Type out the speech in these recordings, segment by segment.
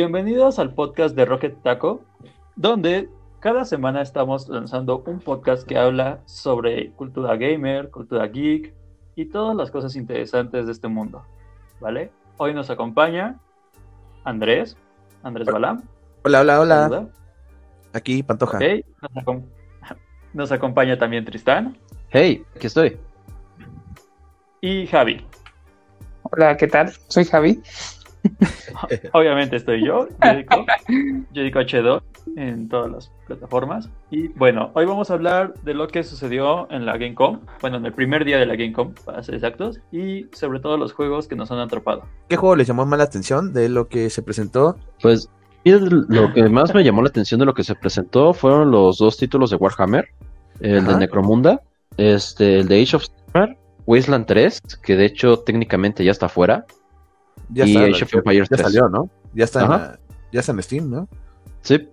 Bienvenidos al podcast de Rocket Taco, donde cada semana estamos lanzando un podcast que habla sobre cultura gamer, cultura geek y todas las cosas interesantes de este mundo. ¿Vale? Hoy nos acompaña Andrés, Andrés Balam. Hola, hola, hola. Aquí, Pantoja. Okay. Nos, acom- nos acompaña también Tristán Hey, aquí estoy. y Javi. Hola, ¿qué tal? Soy Javi. Obviamente estoy yo, Jerico, Jerico H2 en todas las plataformas. Y bueno, hoy vamos a hablar de lo que sucedió en la Gamecom, bueno, en el primer día de la Gamecom, para ser exactos, y sobre todo los juegos que nos han atrapado. ¿Qué juego les llamó más la atención de lo que se presentó? Pues lo que más me llamó la atención de lo que se presentó fueron los dos títulos de Warhammer, el Ajá. de Necromunda, este, el de Age of Sigmar, Wasteland 3, que de hecho técnicamente ya está fuera. Ya Y está, Age of Empires ya 3. salió, ¿no? Ya está, en, Ajá. ya está en Steam, ¿no? Sí.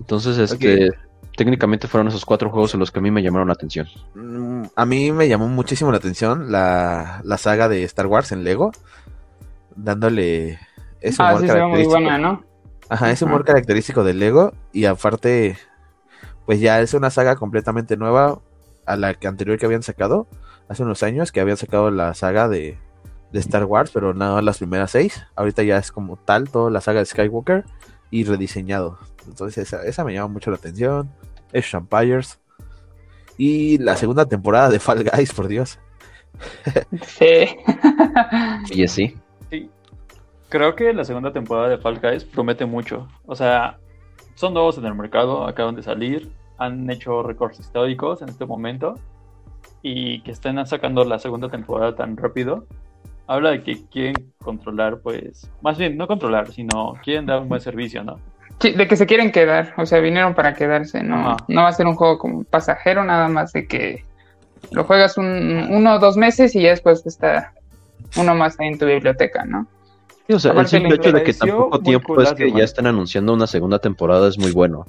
Entonces, este, técnicamente fueron esos cuatro juegos en los que a mí me llamaron la atención. Mm, A mí me llamó muchísimo la atención la, la saga de Star Wars en Lego, dándole ese Ah, humor sí, se ve muy característico. buena, ¿no? Ajá, ese humor característico del Lego y aparte, pues ya es una saga completamente nueva a la que anterior que habían sacado hace unos años, que habían sacado la saga de, de Star Wars, pero nada más las primeras seis. Ahorita ya es como tal toda la saga de Skywalker y rediseñado. Entonces esa, esa me llama mucho la atención. Es Empires. Y la segunda temporada de Fall Guys, por Dios. Sí. Y sí. Sí, creo que la segunda temporada de Fall Guys promete mucho. O sea, son nuevos en el mercado, acaban de salir, han hecho récords históricos en este momento y que estén sacando la segunda temporada tan rápido. Habla de que quieren controlar, pues, más bien no controlar, sino quieren dar un buen servicio, ¿no? Sí, de que se quieren quedar, o sea, vinieron para quedarse, no, Ajá. no va a ser un juego como pasajero, nada más de que lo juegas un, uno o dos meses y ya después está uno más ahí en tu biblioteca, ¿no? Sí, o sea, el simple hecho de que tan poco tiempo es que ya están anunciando una segunda temporada es muy bueno.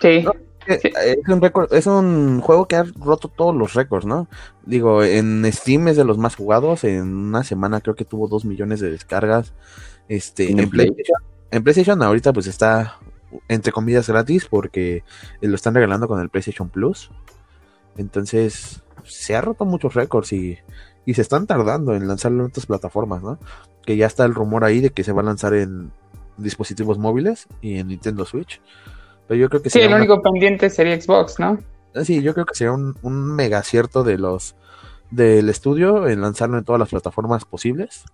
Sí, Sí. Es un récord- es un juego que ha roto todos los récords, ¿no? Digo, en Steam es de los más jugados. En una semana creo que tuvo dos millones de descargas. Este, ¿En en, Play? PlayStation, en PlayStation ahorita pues está entre comillas gratis porque lo están regalando con el PlayStation Plus. Entonces se ha roto muchos récords y, y se están tardando en lanzarlo en otras plataformas, ¿no? Que ya está el rumor ahí de que se va a lanzar en dispositivos móviles y en Nintendo Switch. Pero yo creo que sí, el una- único pendiente sería Xbox, ¿no? Ah, Sí, yo creo que sería un, un mega acierto de los del estudio en lanzarlo en todas las plataformas posibles.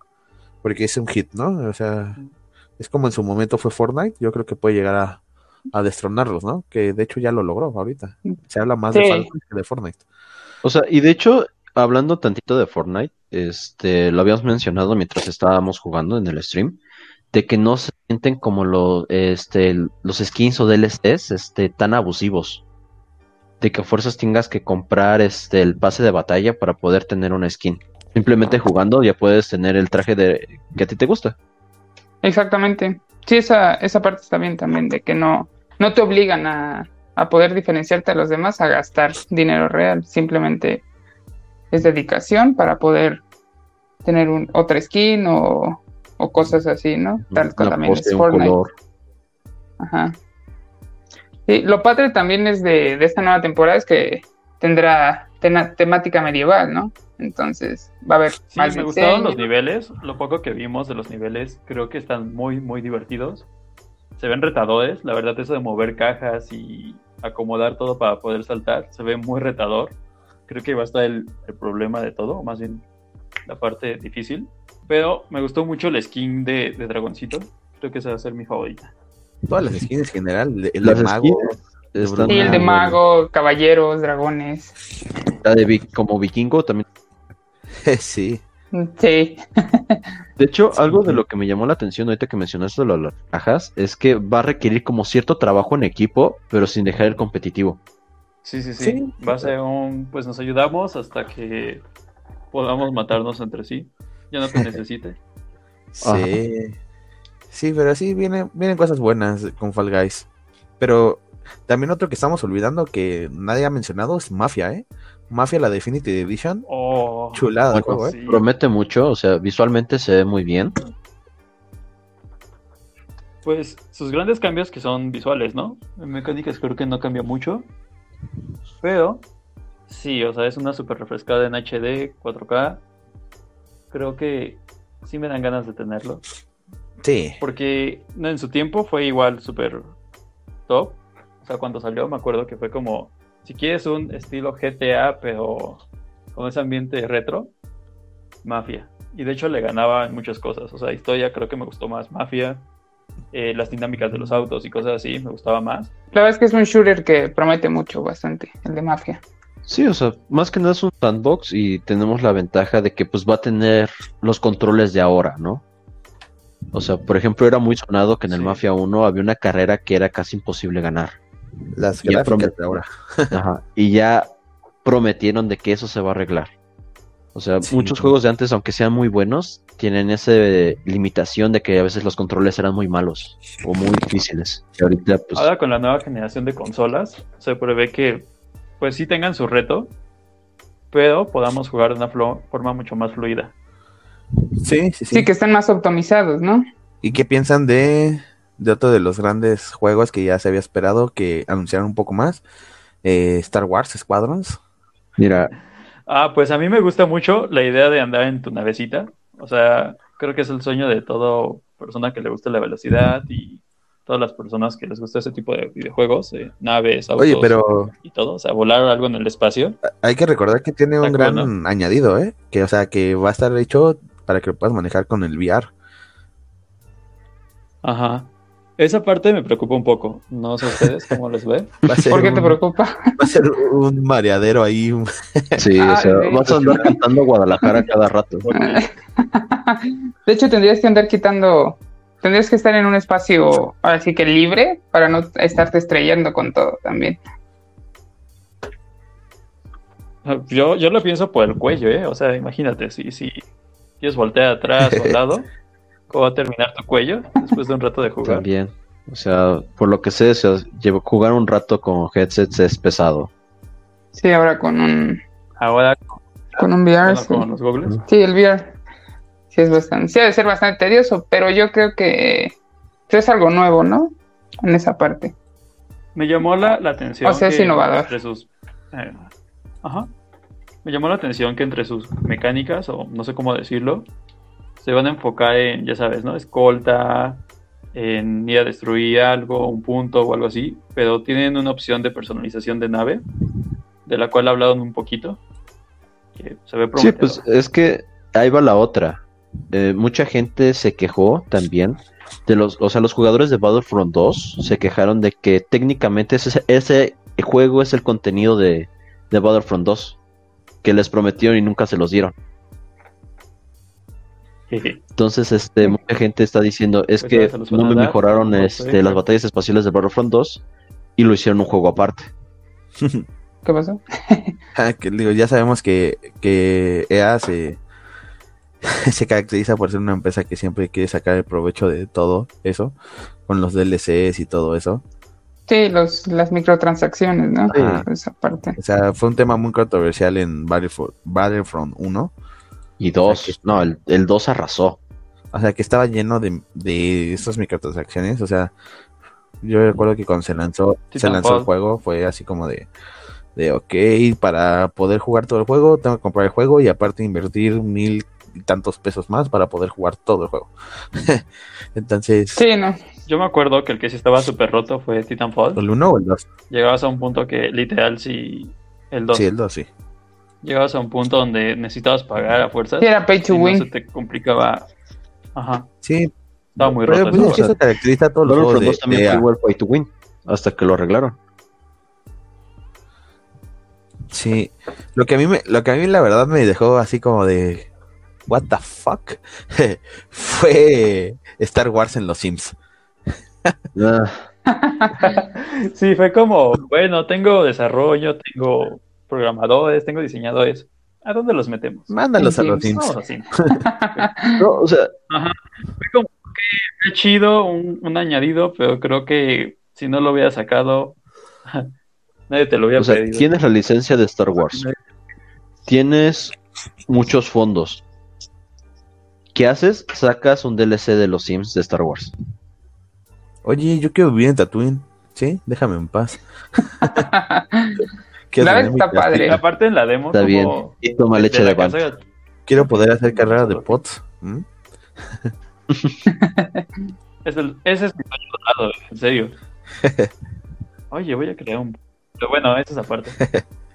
Porque es un hit, ¿no? O sea, es como en su momento fue Fortnite. Yo creo que puede llegar a, a destronarlos, ¿no? Que de hecho ya lo logró ahorita. Se habla más de Sí. Guys que de Fortnite. O sea, y de hecho, hablando tantito de Fortnite, este, lo habíamos mencionado mientras estábamos jugando en el stream, de que no se sienten como lo, este, los skins o DLCs, este, tan abusivos. De que a fuerzas tengas que comprar este, el pase de batalla para poder tener una skin. Simplemente jugando ya puedes tener el traje de que a ti te gusta. Exactamente. Sí, esa, esa parte está bien también, de que no, no te obligan a, a poder diferenciarte a los demás a gastar dinero real. Simplemente es dedicación para poder tener un, otra skin o, o cosas así, ¿no? Tal Una también pose, es un Fortnite. color. Ajá. Sí, lo padre también es de, de esta nueva temporada es que tendrá tena- temática medieval, ¿no? Entonces va a haber Sí, más me gustaron los niveles, lo poco que vimos de los niveles, creo que están muy, muy divertidos. Se ven retadores, la verdad eso de mover cajas y acomodar todo para poder saltar, se ve muy retador. Creo que va a estar el, el problema de todo, o más bien la parte difícil. Pero me gustó mucho el skin de, de Dragoncito, creo que esa va a ser mi favorita. Todas las skins en general. El, el de mago. están Sí, el de mago, caballeros, dragones. La de vi- como vikingo también sí. Sí, De hecho, algo de lo que me llamó la atención ahorita que mencionaste lo de las cajas es que va a requerir como cierto trabajo en equipo, pero sin dejar el competitivo. Sí, sí, sí, Sí. va a ser un, pues nos ayudamos hasta que podamos matarnos entre sí, ya no te necesite. Sí. Sí, pero sí vienen, vienen cosas buenas con Fall Guys. Pero también otro que estamos olvidando que nadie ha mencionado es Mafia, ¿eh? Mafia, la Definitive Edition. Oh, Chulada de Bueno, juego, ¿eh? sí. Promete mucho, o sea, visualmente se ve muy bien. Pues sus grandes cambios que son visuales, ¿no? En mecánicas creo que no cambia mucho. Pero sí, o sea, es una super refrescada en HD, 4K. Creo que sí me dan ganas de tenerlo. Sí. Porque no, en su tiempo fue igual súper top. O sea, cuando salió me acuerdo que fue como, si quieres un estilo GTA, pero con ese ambiente retro, Mafia. Y de hecho le ganaba en muchas cosas. O sea, historia creo que me gustó más Mafia. Eh, las dinámicas de los autos y cosas así me gustaba más. La verdad es que es un shooter que promete mucho, bastante, el de Mafia. Sí, o sea, más que nada es un sandbox y tenemos la ventaja de que pues va a tener los controles de ahora, ¿no? O sea, por ejemplo, era muy sonado que en el Sí. Mafia 1 había una carrera que era casi imposible ganar. Las Ya gráficas de ahora. Ajá. Y ya prometieron de que eso se va a arreglar. O sea, Sí. muchos juegos de antes, aunque sean muy buenos, tienen esa limitación de que a veces los controles eran muy malos o muy difíciles. Y ahorita, pues, Ahora con la nueva generación de consolas, se prevé que pues sí tengan su reto, pero podamos jugar de una flo- forma mucho más fluida. Sí, sí, sí. Sí, que están más optimizados, ¿no? ¿Y qué piensan de, de otro de los grandes juegos que ya se había esperado que anunciaran un poco más? Eh, Star Wars Squadrons. mira, Ah, pues a mí me gusta mucho la idea de andar en tu navecita. O sea, creo que es el sueño de todo persona que le guste la velocidad y todas las personas que les gusta ese tipo de videojuegos, eh, naves, autos Oye, pero y todo. O sea, volar algo en el espacio. hay que recordar que tiene un gran bueno. añadido, ¿eh? Que, o sea, que va a estar hecho para que lo puedas manejar con el VR. Ajá. Esa parte me preocupa un poco. No sé ustedes cómo les ve. ¿Por qué te preocupa? va a ser un mareadero ahí. sí, o Ah, sea, sí. vas a andar cantando Guadalajara cada rato. De hecho, tendrías que andar quitando, tendrías que estar en un espacio, ahora sí que libre, para no estarte estrellando con todo también. Yo, yo lo pienso por el cuello, ¿eh? O sea, imagínate, si, si quieres voltear atrás o al lado, ¿cómo va a terminar tu cuello después de un rato de jugar? También. O sea, por lo que sé, o sea, llevo- jugar un rato con headsets es pesado. Sí, ahora con un, Ahora, con un VR. bueno, sí. con los goggles. Sí, el VR. Sí, es bastante, sí, debe ser bastante tedioso, pero yo creo que es algo nuevo, ¿no? En esa parte. Me llamó la, la atención. O sea, es innovador. Entre sus. eh, ajá. Me llamó la atención que entre sus mecánicas, o no sé cómo decirlo, se van a enfocar en, ya sabes, ¿no? Escolta, en ir a destruir algo, un punto o algo así, pero tienen una opción de personalización de nave, de la cual hablaron un poquito, que se ve Sí, pues es que ahí va la otra. Eh, mucha gente se quejó también de los, o sea, los jugadores de Battlefront 2 se quejaron de que técnicamente ese, ese juego es el contenido de, de Battlefront 2 que les prometieron y nunca se los dieron. Entonces, este, mucha gente está diciendo es Pues que no me dar, mejoraron no este, las batallas espaciales de Battlefront 2 y lo hicieron un juego aparte. ¿Qué pasó? Ah, que digo, ya sabemos que, que EA se, se caracteriza por ser una empresa que siempre quiere sacar el provecho de todo eso, con los DLCs y todo eso. Sí, los, las microtransacciones, ¿no? Sí. Esa parte. O sea, fue un tema muy controversial en Battlefront, Battlefront 1. Y dos, no, el, el 2 arrasó. O sea, que estaba lleno de, de estas microtransacciones. O sea, yo recuerdo que cuando se lanzó, se lanzó el juego, fue así como de, de, ok, para poder jugar todo el juego, tengo que comprar el juego y aparte invertir mil y tantos pesos más para poder jugar todo el juego. Entonces, Sí, no. Yo me acuerdo que el que sí estaba súper roto fue Titanfall. ¿el 1 o el 2? Llegabas a un punto que literal sí... El 2. Sí, el 2, sí. Llegabas a un punto donde necesitabas pagar a fuerzas. Sí, era pay to y no win. se te complicaba. Ajá, Sí, estaba muy pero roto. pues esa es que eso caracteriza a todos los juegos 2 de, también de fue EA. igual pay to win hasta que lo arreglaron. Sí, lo que a mí me, lo que a mí la verdad me dejó así como de what the fuck fue Star Wars en los Sims. Ah, Sí, fue como, bueno, tengo desarrollo, tengo programadores, tengo diseñadores. ¿A dónde los metemos? Mándalos a los Sims. No, o sea, Fue como que fue chido, un, un añadido, pero creo que si no lo hubiera sacado, nadie te lo hubiera o sea, pedido. tienes la licencia de Star Wars, tienes muchos fondos. ¿Qué haces? Sacas un DLC de los Sims de Star Wars. Oye, yo quiero vivir en Tatooine. Sí, déjame en paz. Mi está padre. Aparte en la demo, Está como bien. Y toma leche de casa- Quiero poder hacer carrera de pots. ¿Mm? Es el- ese es mi sueño dorado, en serio. Oye, voy a crear un. Pero bueno, eso es aparte.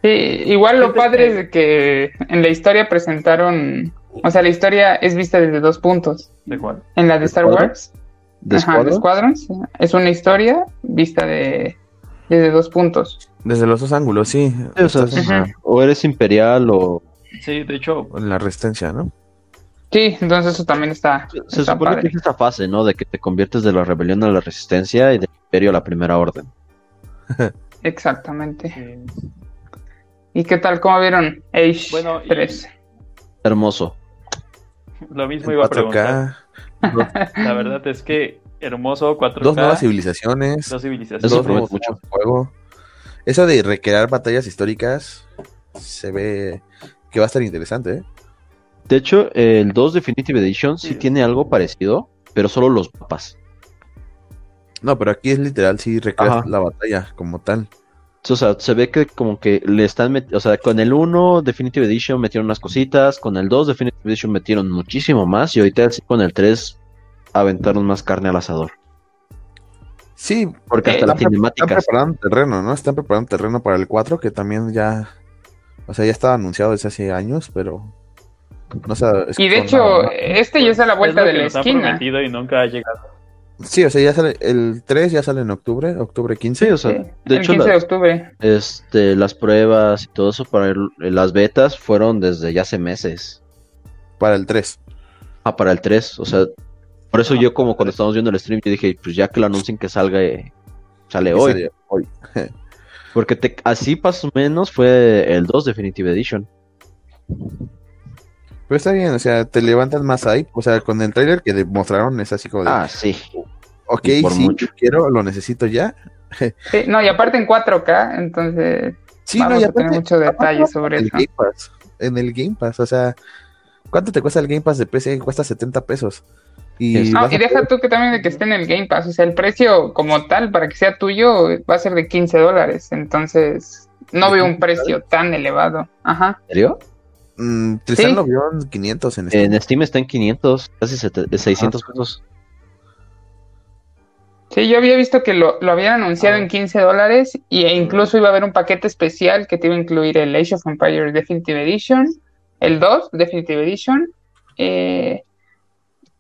Sí, igual lo padre es de que en la historia presentaron, o sea, la historia es vista desde dos puntos. ¿De cuál? En la de Star ¿Squadron? Wars, ¿De ajá, de Squadron? Squadrons, es una historia vista de desde dos puntos. Desde los dos ángulos, sí. O, sea, eres imperial o... Sí, de hecho, en la resistencia, ¿no? Sí, entonces eso también está, Se está supone que es esta fase, ¿no? De que te conviertes de la rebelión a la resistencia y del imperio a la primera orden. Exactamente. ¿Y qué tal? ¿Cómo vieron Age Bueno, y- 3? Hermoso. Lo mismo En iba a preguntar. 4K, La verdad es que hermoso 4K. dos nuevas civilizaciones, dos Eso civilizaciones. promete nuevos mucho. juego. Eso de recrear batallas históricas se ve que va a estar interesante, ¿eh? De hecho, el 2 Definitive Edition sí Sí. tiene algo parecido, pero solo los mapas. No, pero aquí es literal, sí recreas Ajá. la batalla como tal. O sea, se ve que como que le están metiendo, o sea, con el 1 Definitive Edition metieron unas cositas, con el 2 Definitive Edition metieron muchísimo más y ahorita con el 3 aventaron más carne al asador. Sí, Porque Eh, hasta las están, pre- están cinemáticas. preparando terreno, ¿no? Están preparando terreno para el 4, que también ya, o sea, ya estaba anunciado desde hace años, pero no sé. Y de hecho, este ya es a la Es vuelta lo de que la nos han esquina. prometido y nunca ha llegado. Sí, o sea, ya sale, el 3 ya sale en octubre, octubre 15. Sí, o sea, Sí, de el hecho 15 de la- octubre. este, las pruebas y todo eso para el- las betas fueron desde ya hace meses. para el 3. Ah, para el 3, o sea, por eso yo como cuando estábamos viendo el stream, yo dije, pues ya que lo anuncien que salga, eh, sale hoy. sale hoy. Porque te- así más o menos fue el 2 Definitive Edition. Pero está bien, o sea, te levantas más ahí, o sea, con el trailer que mostraron es así como de, Ah, sí. Ok, y por sí, mucho. quiero, lo necesito ya. Sí, no, y aparte en 4K, entonces Sí, vamos no, y a tener aparte- mucho detalle aparte, sobre el eso. Game Pass, en el Game Pass, o sea, ¿cuánto te cuesta el Game Pass de PC? Cuesta 70 pesos. Y, Es- No, vas a y deja tú que también de que esté en el Game Pass, o sea, el precio como tal para que sea tuyo va a ser de 15 dólares, entonces no ¿De veo un 15 precio tan elevado. Ajá. ¿En serio? Mm, Tristan Sí. lo vio en 500 en Steam. En Steam está en 500, casi sete- Ah, 600 pesos. Sí, yo había visto que lo, lo habían anunciado Ah. en 15 dólares y, e incluso iba a haber un paquete especial que te iba a incluir el Age of Empires Definitive Edition, el 2 Definitive Edition, eh,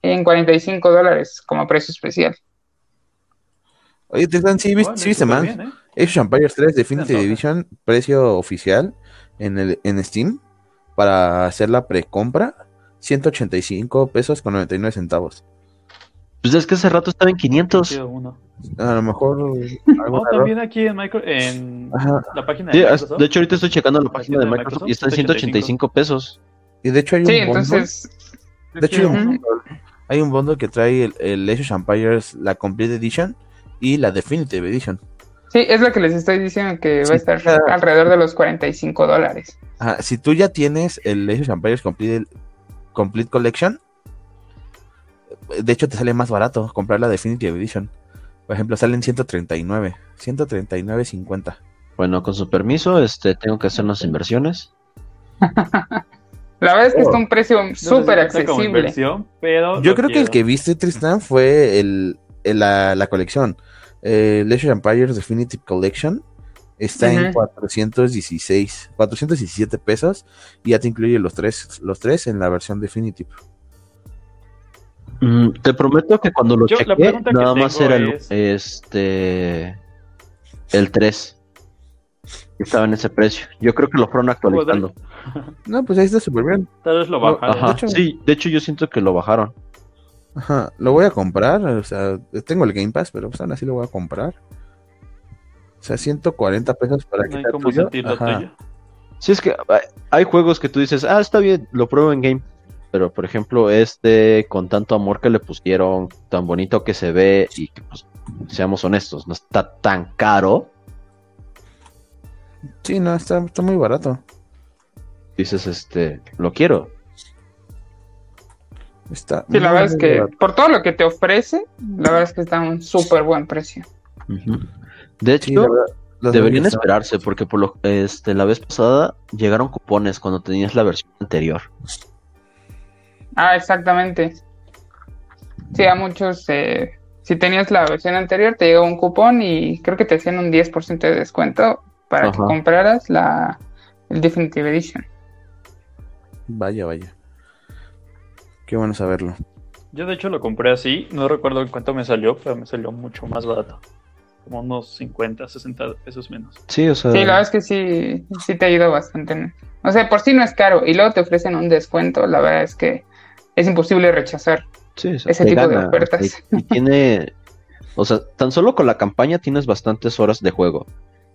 en 45 dólares como precio especial. Oye, sí, viste, Bueno, sí viste más. bien, ¿eh? Age of Empires 3 Definitive. Edition, precio oficial en, el, en Steam para hacer la precompra, 185 pesos con 99 centavos. Pues es que hace rato estaba en 500. Chido uno. A lo mejor error. también aquí en, micro, en la página de Sí, Microsoft. de hecho ahorita estoy checando la La página de Microsoft Microsoft, y está en 185 pesos. Y de hecho hay un Sí, bundle, entonces, de hecho hay un, bundle, hay un bundle que trae el, el Age of Empires, la Complete Edition y la Definitive Edition. sí, es lo que les estoy diciendo que va Sí, a estar claro. alrededor de los 45 dólares. Ajá, si tú ya tienes el Age of Empires Complete, Complete Collection, de hecho te sale más barato comprar la Definitive Edition. Por ejemplo, salen 139, 139.50. Bueno, con su permiso, este, tengo que hacer unas inversiones. La verdad es que Oh. está un precio No sé si súper accesible. pero Yo creo que el que viste, Tristan, fue el, el- la, la colección. Eh, of Empires Definitive Collection está en Ujú. 416, 417 pesos y ya te incluye los tres, los tres en la versión Definitive. Mm, te prometo que cuando lo Yo, que nada más era el, es- este el 3. Estaba en ese precio. Yo creo que lo fueron actualizando. No, pues ahí está súper bien. Tal vez lo bajaron. Ajá. hecho- Sí, de hecho yo siento que lo bajaron. Ajá, lo voy a comprar, o sea, tengo el Game Pass, pero pues aún así lo voy a comprar. O sea, 140 pesos para que No tuyo. Ajá. tuyo. Sí, es que hay- hay juegos que tú dices, ah, está bien, lo pruebo en game. Pero, por ejemplo, este, con tanto amor que le pusieron, tan bonito que se ve y que, pues, seamos honestos, no está tan caro. Sí, no, está, está muy barato. Dices, este, lo quiero. Está Sí, la verdad es que barato. por todo lo que te ofrece, la verdad es que está a un súper buen precio. De hecho, Sí, verdad, deberían esperarse porque por lo este la vez pasada llegaron cupones cuando tenías la versión anterior. Ah, exactamente. Sí, a muchos, eh, si tenías la versión anterior, te llegó un cupón y creo que te hacían un 10% de descuento para que compraras la el Definitive Edition. Vaya, vaya. Qué bueno saberlo. Yo de hecho lo compré así, no recuerdo en cuánto me salió, pero me salió mucho más barato. Como unos 50, 60 pesos menos. Sí, o sea, Sí, la verdad es que sí, sí te ayuda bastante. O sea, por sí no es caro y luego te ofrecen un descuento, la verdad es que es imposible rechazar. sí, ese tipo de ofertas. y, y tiene, o sea, tan solo con la campaña tienes bastantes horas de juego.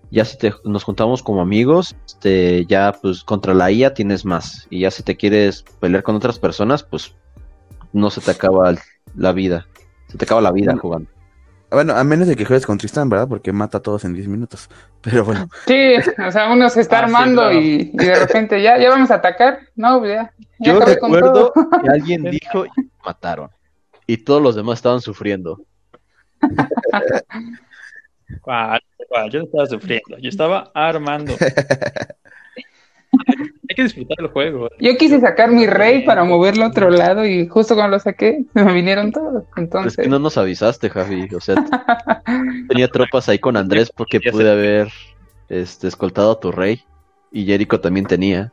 Ya si te, nos juntamos como amigos, este, ya pues contra la IA tienes más. Y ya si te quieres pelear con otras personas, pues no se te acaba el- la vida. Se te acaba la vida jugando. Bueno, a menos de que juegues con Tristan, ¿verdad? Porque mata a todos en 10 minutos. Pero bueno, Sí, o sea, uno se está Ah, sí, armando claro. y, y de repente ya, ya vamos a atacar. No, pues ya. ya Yo acabé con recuerdo todo. que alguien dijo y me mataron. Y todos los demás estaban sufriendo. ¿Cuál? ¿Cuál? Yo no estaba sufriendo, yo estaba armando. Que disfrutar el juego. Yo quise sacar mi rey para moverlo a otro lado y justo cuando lo saqué, se me vinieron todos. Pero es Entonces, que no nos avisaste, Javi. O sea, tenía tropas ahí con Andrés porque pude haber este, escoltado a tu rey. Y Jericho también tenía.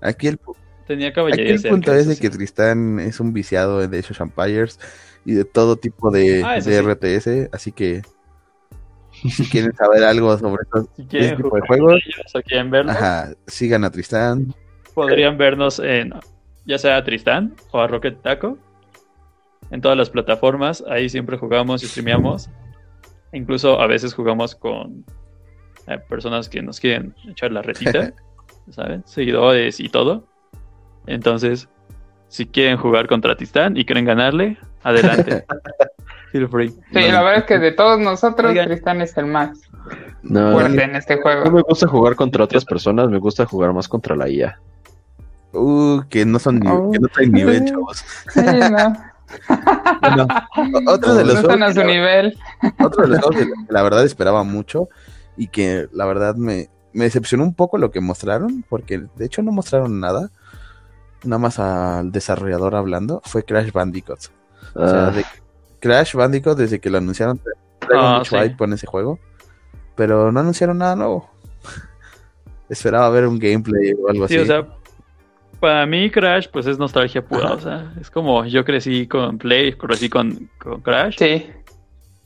aquí el, Tenía aquí caballería el punto es de sí. que Tristan es un viciado de Age of Empires y de todo tipo de, Ah, de sí. RTS. Así que si quieren saber algo sobre estos, Si tipo de juegos, ellos o quieren verlos, ajá, sigan a Tristan. podrían vernos en ya sea a Tristán o a Rocket Taco. En todas las plataformas, ahí siempre jugamos y streameamos. Incluso a veces jugamos con eh, personas que nos quieren echar la retita, ¿saben? Seguidores y todo. Entonces, si quieren jugar contra Tristán y quieren ganarle, adelante. Feel free. sí, la verdad es que de todos nosotros, Oigan. Tristan es el más No, fuerte no, en este no juego. me gusta jugar contra otras personas, me gusta jugar más contra la IA. Uh, que no son ni- Oh. que no traen nivel, chavos. Sí, no, Bueno, otro de no los están juegos a su la- nivel. otro de los juegos que la verdad esperaba mucho y que la verdad me, me decepcionó un poco lo que mostraron, porque de hecho no mostraron nada, nada más al desarrollador hablando, fue Crash Bandicoot. O sea, Ah, de Crash Bandicoot desde que lo anunciaron traigo Ah, mucho sí. hype con ese juego, pero no anunciaron nada nuevo. Esperaba ver un gameplay o algo Sí, así. o sea, para mí Crash pues es nostalgia pura, o sea, es como yo crecí con Play, crecí con, con Crash Sí,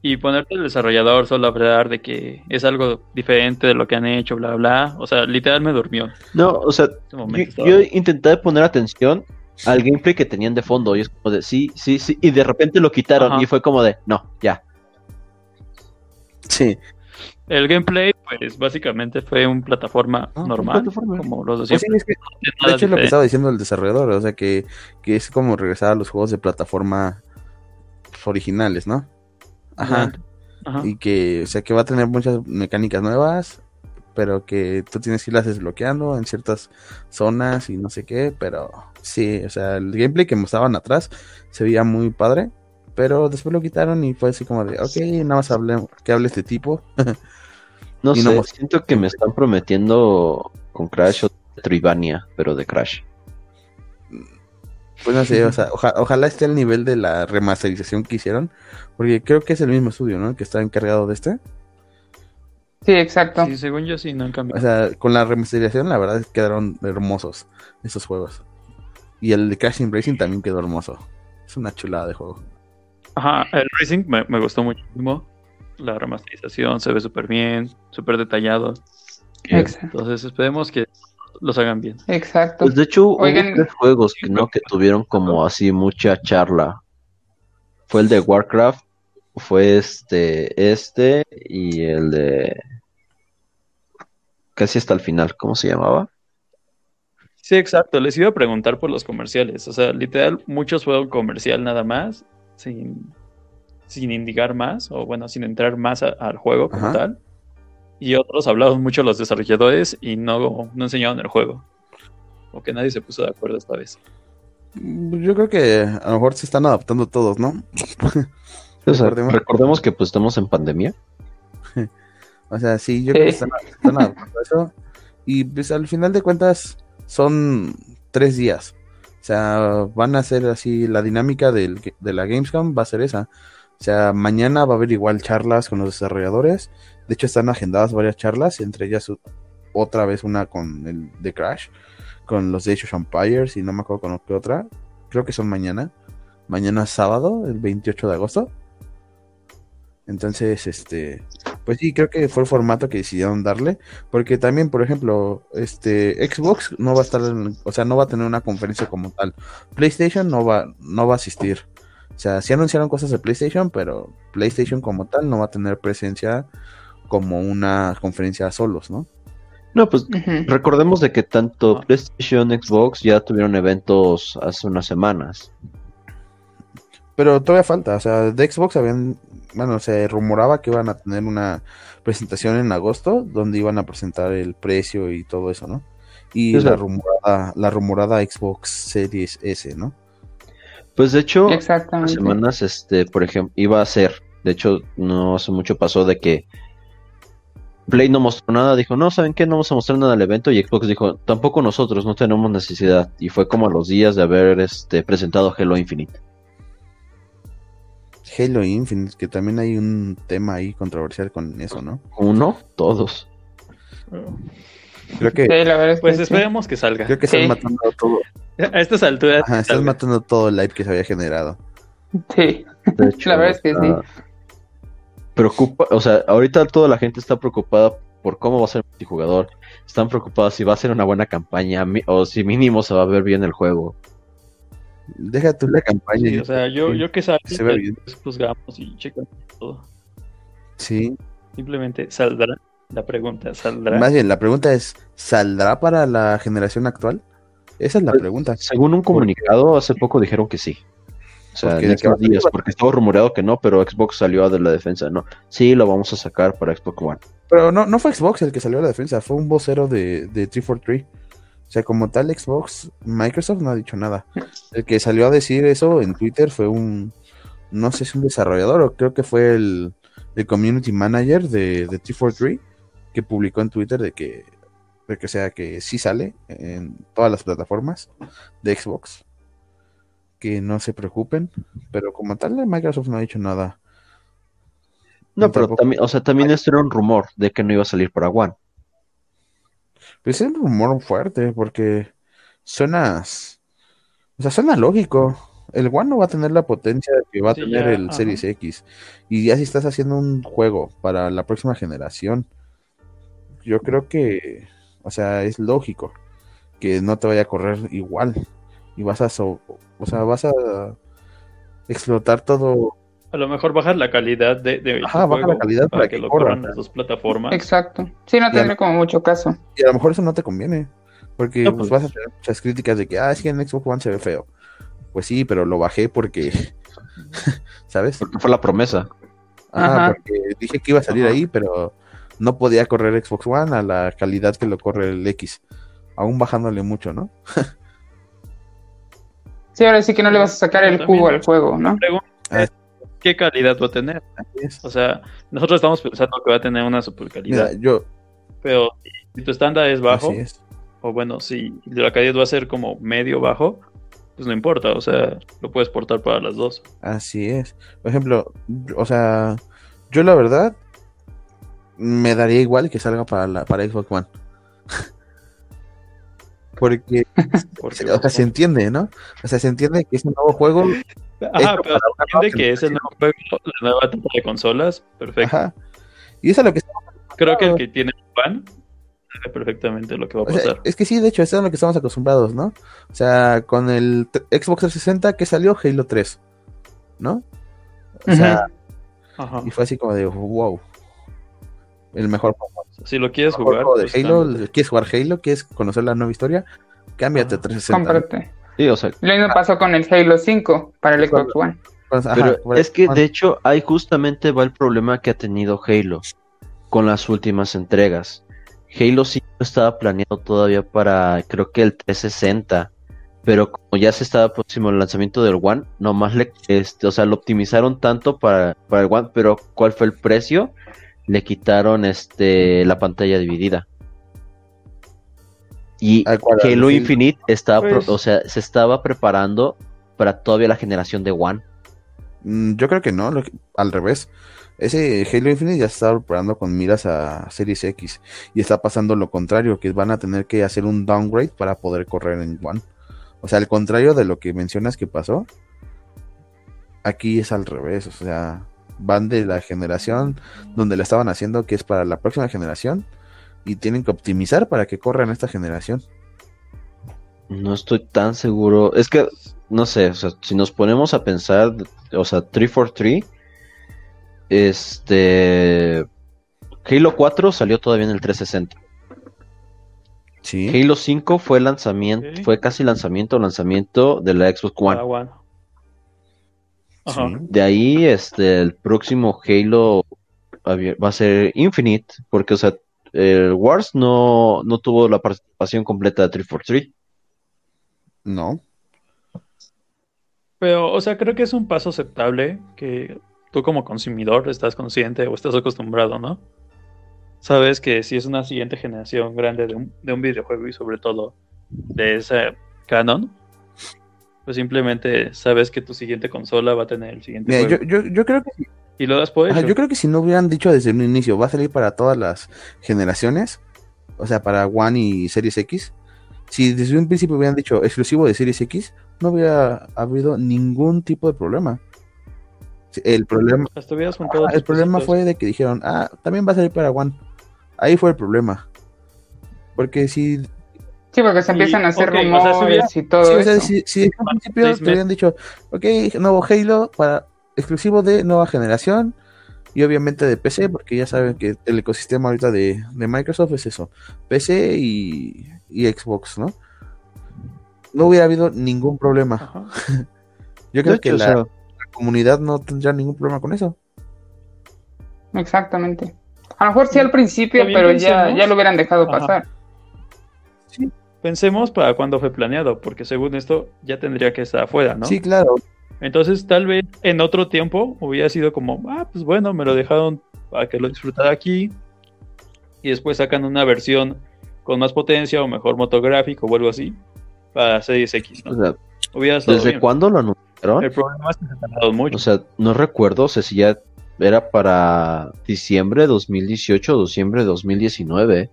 y ponerte el desarrollador solo a hablar de que es algo diferente de lo que han hecho, bla, bla, o sea, literal me durmió. no, o sea, yo intenté poner atención al gameplay que tenían de fondo. Y es como de sí, sí, sí. Y de repente lo quitaron. Ajá. Y fue como de no, ya. Sí. El gameplay pues básicamente fue un plataforma Ah, normal, plataforma. como los Pues sí, es que tiene De nada hecho, es lo que estaba diciendo el desarrollador, o sea, que, que es como regresar a los juegos de plataforma originales, ¿no? Ajá. Ajá. Y que, o sea, que va a tener muchas mecánicas nuevas, pero que tú tienes que irlas desbloqueando en ciertas zonas y no sé qué, pero sí, o sea, el gameplay que mostraban atrás se veía muy padre, pero después lo quitaron y fue así como de, ok, nada más hable, que hable este tipo. No Y sé, no siento que me están prometiendo con Crash o Tribania, pero de Crash. Pues no sé, o sea, oja- ojalá esté al nivel de la remasterización que hicieron, porque creo que es el mismo estudio, ¿no? El que está encargado de este. sí, exacto. Sí, según yo sí, no han O cambiado. sea, con la remasterización, la verdad es que quedaron hermosos esos juegos. Y el de Crashing Racing también quedó hermoso. Es una chulada de juego. Ajá, el Racing me, me gustó muchísimo. La remasterización se ve súper bien, súper detallado. Exacto. Entonces esperemos que los hagan bien. Exacto. Pues de hecho, hubo Oigan. tres juegos que no que tuvieron como así mucha charla. Fue el de Warcraft, fue este, este y el de casi hasta el final, ¿cómo se llamaba? Sí, exacto. Les iba a preguntar por los comerciales. O sea, literal, muchos fueron comercial nada más, sin, sin indicar más, o bueno, sin entrar más a- al juego como Ajá. tal. Y otros hablaron mucho los desarrolladores y no, no enseñaron el juego. O que nadie se puso de acuerdo esta vez. Yo creo que a lo mejor se están adaptando todos, ¿no? O sea, Recordemos- recordemos que pues estamos en pandemia. O sea, sí, yo creo que están, están adaptando eso. Y pues al final de cuentas son tres días. O sea, van a ser así, la dinámica del, de la Gamescom va a ser esa. O sea, mañana va a haber igual charlas con los desarrolladores. De hecho, están agendadas varias charlas, entre ellas otra vez una con el de Crash, con los de Age Empires y no me acuerdo con qué otra. Creo que son mañana. Mañana sábado, el 28 de agosto. Entonces, este, pues sí, creo que fue el formato que decidieron darle, porque también, por ejemplo, este Xbox no va a estar, en- o sea, no va a tener una conferencia como tal. PlayStation no va, no va a asistir. O sea, sí anunciaron cosas de PlayStation, pero PlayStation como tal no va a tener presencia como una conferencia solos, ¿no? No, pues recordemos de que tanto Ah. PlayStation, Xbox ya tuvieron eventos hace unas semanas. Pero todavía falta, o sea, de Xbox habían, bueno, se rumoraba que iban a tener una presentación en agosto donde iban a presentar el precio y todo eso, ¿no? Y la rumorada, la rumorada Xbox Series S, ¿no? Pues de hecho, Exactamente. semanas, este, por ejemplo, iba a ser, de hecho, no hace mucho pasó de que Play no mostró nada, dijo, no, ¿saben qué? No vamos a mostrar nada al evento, y Xbox dijo, tampoco nosotros, no tenemos necesidad, y fue como a los días de haber este, presentado Halo Infinite. Halo Infinite, que también hay un tema ahí controversial con eso, ¿no? Uno, todos. Creo que, Sí, la verdad es que Pues sí. esperemos que salga. creo que están Sí. matando todo, A estas alturas. ajá, están salga. matando todo el hype que se había generado. Sí, De hecho, La verdad es que sea, Preocupa, o sea, ahorita toda la gente está preocupada por cómo va a ser el multijugador. Están preocupados si va a ser una buena campaña o si mínimo se va a ver bien el juego. Deja tú la campaña. Sí, o sea, yo, yo que salga, Se ve bien. pues, juzgamos y checamos todo. Sí, Simplemente saldrá. La pregunta, ¿saldrá? más bien, la pregunta es, ¿saldrá para la generación actual? Esa es la Pues, pregunta. Según un comunicado, hace poco dijeron que sí. O sea, Porque en estos días, porque estaba rumoreado que no, pero Xbox salió a de la defensa. No, sí, lo vamos a sacar para Xbox One. Pero no, no fue Xbox el que salió a la defensa, fue un vocero de, de 343. O sea, como tal, Xbox, Microsoft no ha dicho nada. El que salió a decir eso en Twitter fue un, no sé si un desarrollador o creo que fue el, el community manager de, de 343 que publicó en Twitter de que, de que sea, que sí sale en todas las plataformas de Xbox. Que no se preocupen, pero como tal, Microsoft no ha dicho nada. No, pero también, o sea, también esto era un rumor de que no iba a salir para One. Pues es un rumor fuerte porque suena, o sea, suena lógico. El One no va a tener la potencia que va a Sí, tener ya, el ajá. Series X. Y ya si estás haciendo un juego para la próxima generación, yo creo que, o sea, es lógico que no te vaya a correr igual. Y vas a, so- o sea, vas a explotar todo. A lo mejor bajar la calidad de, de Ajá, baja la calidad para que, que lo corra. corran las dos plataformas. exacto. Sí, no tendría como mucho caso. Y a lo mejor eso no te conviene. Porque No, pues, pues. vas a tener muchas críticas de que, ah, es que en Xbox One se ve feo. Pues sí, pero lo bajé porque, ¿sabes? Porque fue la promesa. Ajá, Ajá. porque dije que iba a salir Ajá. ahí, pero no podía correr Xbox One a la calidad que lo corre el X. Aún bajándole mucho, ¿no? Sí, ahora sí que no le vas a sacar el jugo al juego, ¿no? ¿Qué calidad va a tener? O sea, nosotros estamos pensando que va a tener una super calidad, Mira, yo, pero si tu estándar es bajo, es. o bueno, si la calidad va a ser como medio bajo, pues no importa, o sea, lo puedes portar para las dos. Así es. Por ejemplo, o sea, yo la verdad me daría igual que salga para la para Xbox One. Porque, Porque, o sea, se entiende, ¿no? O sea, se entiende que es un nuevo juego. Ajá, pero para una entiende que es el nuevo juego, la nueva etapa de consolas, perfecto. Ajá. Y eso es lo que estamos, Creo que el que tiene fan sabe perfectamente lo que va a o sea, pasar. es que sí, de hecho, eso es a lo que estamos acostumbrados, ¿no? O sea, con el Xbox 360 que salió Halo 3, ¿no? O sea, Ajá. y fue así como de wow. El mejor juego, Si lo quieres jugar, juego de pues, Halo, quieres jugar Halo, quieres conocer la nueva historia, cámbiate a Ajá. 360. ¿no? Cómprate. Sí, o sea, Lo mismo pasó con el Halo 5 para el Xbox One. Pues, ajá, pero por es que de hecho ahí justamente va el problema que ha tenido Halo con las últimas entregas. Halo 5 estaba planeado todavía para creo que el 360 pero como ya se estaba próximo el lanzamiento del One, nomás le, este, o sea, lo optimizaron tanto para, para el One, pero ¿cuál fue el precio? Le quitaron este la pantalla dividida. Y cual- Halo sí. Infinite estaba, Pues- o sea, se estaba preparando para todavía la generación de One. Mm, Yo creo que no, lo que- al revés. Ese Halo Infinite ya se está preparando con miras a Series X y está pasando lo contrario, que van a tener que hacer un downgrade para poder correr en One. O sea, al contrario de lo que mencionas que pasó, aquí es al revés, o sea, van de la generación donde la estaban haciendo que es para la próxima generación y tienen que optimizar para que corra en esta generación. No estoy tan seguro. Es que, no sé, o sea, si nos ponemos a pensar, o sea, 343, este. Halo 4 salió todavía en el 360. Sí. Halo 5 fue lanzamiento, fue casi lanzamiento lanzamiento de la Xbox One. Ah, bueno. Ajá. Sí. De ahí, este, el próximo Halo va a ser Infinite, porque, o sea, el Wars no, no tuvo la participación completa de 343. No. Pero, o sea, creo que es un paso aceptable que tú como consumidor estás consciente o estás acostumbrado, ¿no? Sabes que si es una siguiente generación grande de un, de un videojuego y sobre todo de ese canon, pues simplemente sabes que tu siguiente consola va a tener el siguiente Mira, yo, yo, yo creo que Y lo das por Ajá, hecho. yo creo que si no hubieran dicho desde un inicio, va a salir para todas las generaciones, o sea, para One y Series X, si desde un principio hubieran dicho exclusivo de Series X, no hubiera habido ningún tipo de problema. El problema, ah, el problema fue de que dijeron, ah, también va a salir para One. Ahí fue el problema. Porque si, Sí, porque se Y, empiezan a hacer ok, o sea, si rumores hubiera- y todo sí, o sea, eso. si, si desde un principio te hubieran dicho, ok, nuevo Halo para exclusivo de nueva generación y obviamente de PC, porque ya saben que el ecosistema ahorita de, de Microsoft es eso, PC y, y Xbox, ¿no? No hubiera habido ningún problema. Ajá. Yo creo que o la, sea, la comunidad no tendrá ningún problema con eso. Exactamente. A lo mejor sí al principio, También pero ya, ya lo hubieran dejado Ajá. pasar. Pensemos para cuándo fue planeado, porque según esto ya tendría que estar afuera, ¿no? Sí, claro. Entonces, tal vez en otro tiempo hubiera sido como, ah, pues bueno, me lo dejaron para que lo disfrutara aquí. Y después sacan una versión con más potencia o mejor motográfico o algo así para Series X, ¿no? o sea, Hubiera estado ¿desde bien. cuándo lo anunciaron? El problema es que se tardaron mucho. O sea, no recuerdo, o sea, si ya era para diciembre de 2018 o diciembre de 2019.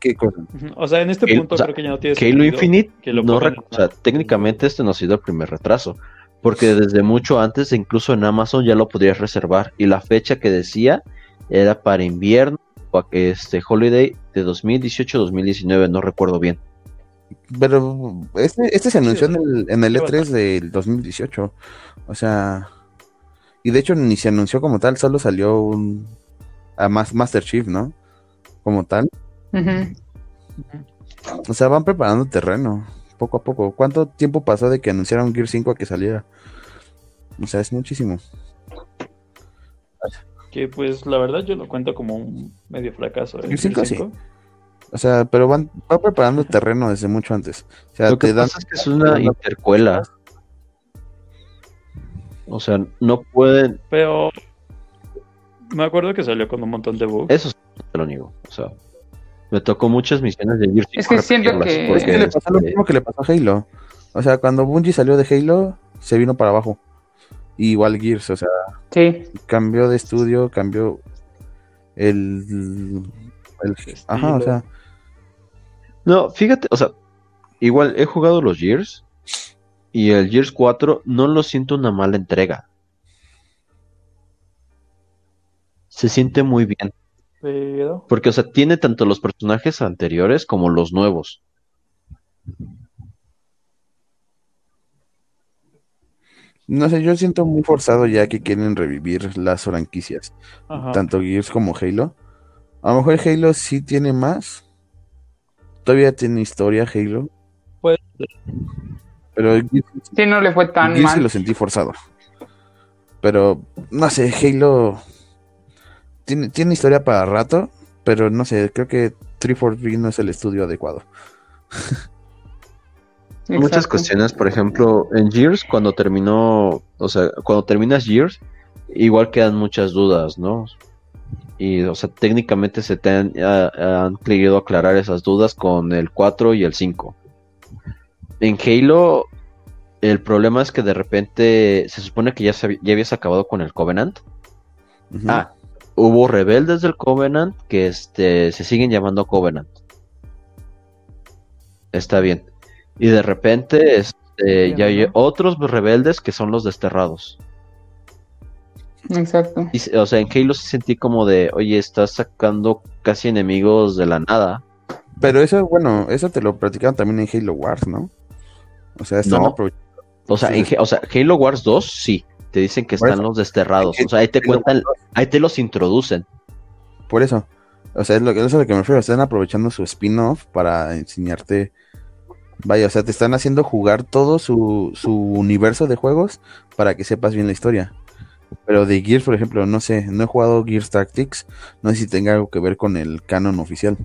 ¿Qué cosa? Ujú. O sea, en este Halo- punto o sea, creo que ya no tiene Halo Infinite, que lo no o sea, técnicamente este no ha sido el primer retraso, porque desde mucho antes, incluso en Amazon ya lo podrías reservar, y la fecha que decía era para invierno, o este holiday de 2018-2019, no recuerdo bien. Pero este, este se anunció Sí, en el, en el sí, E3 del 2018. O sea, y de hecho ni se anunció como tal, solo salió un a más Master Chief, ¿no? Como tal. Ujú. O sea, van preparando terreno, poco a poco. ¿Cuánto tiempo pasó de que anunciaron Gear 5 a que saliera? O sea, es muchísimo. Que pues la verdad yo lo cuento como un medio fracaso. ¿eh? Gear 5 El sí. 5. O sea, pero van, van preparando terreno desde mucho antes. O sea, Lo que te dan... pasa es que es una intercuela. O sea, no pueden, Pero me acuerdo que salió con un montón de bugs. eso te lo niego. O sea, me tocó muchas misiones de Gears Es que siento que- Es que le pasó lo este, mismo que le pasó a Halo. O sea, cuando Bungie salió de Halo, se vino para abajo. Y igual Gears, o sea, Sí, cambió de estudio, cambió el... el ajá, o sea, No, fíjate, o sea, igual he jugado los Gears y el Gears 4 no lo siento una mala entrega. Se siente muy bien, Pero porque, o sea, tiene tanto los personajes anteriores como los nuevos. no sé, yo siento muy forzado ya que quieren revivir las franquicias, ajá. tanto Gears como Halo. A lo mejor Halo sí tiene más. Todavía tiene historia Halo. Puede Pero sí, no le fue tan Gears sí mal. lo sentí forzado. Pero, no sé, Halo tiene, tiene historia para rato, pero no sé, creo que 343 no es el estudio adecuado. Muchas cuestiones, por ejemplo, en Gears, cuando terminó, o sea, cuando terminas Gears, igual quedan muchas dudas, ¿no? Y, o sea, técnicamente se te han, ha- han querido aclarar esas dudas con el 4 y el 5. En Halo, el problema es que de repente se supone que ya, se ya habías acabado con el Covenant. Ah, hubo rebeldes del Covenant que este, se siguen llamando Covenant. Está bien. Y de repente este, ya hay otros rebeldes que son los desterrados. Exacto. Y, se- o sea, en Halo sí sentí como de, oye, estás sacando casi enemigos de la nada. Pero eso, bueno, eso te lo platicaron también en Halo Wars, ¿no? O sea, están No. aprovechando. O sea, Sí. en, o sea, Halo Wars 2 sí, te dicen que Por están eso. los desterrados. O sea, ahí te cuentan, ahí te los introducen. Por eso. O sea, es lo, eso es a lo que me refiero. Están aprovechando su spin-off para enseñarte. Vaya, o sea, te están haciendo jugar todo su, su universo de juegos para que sepas bien la historia. Pero de Gears, por ejemplo, no sé, no he jugado Gears Tactics. No sé si tenga algo que ver con el canon oficial.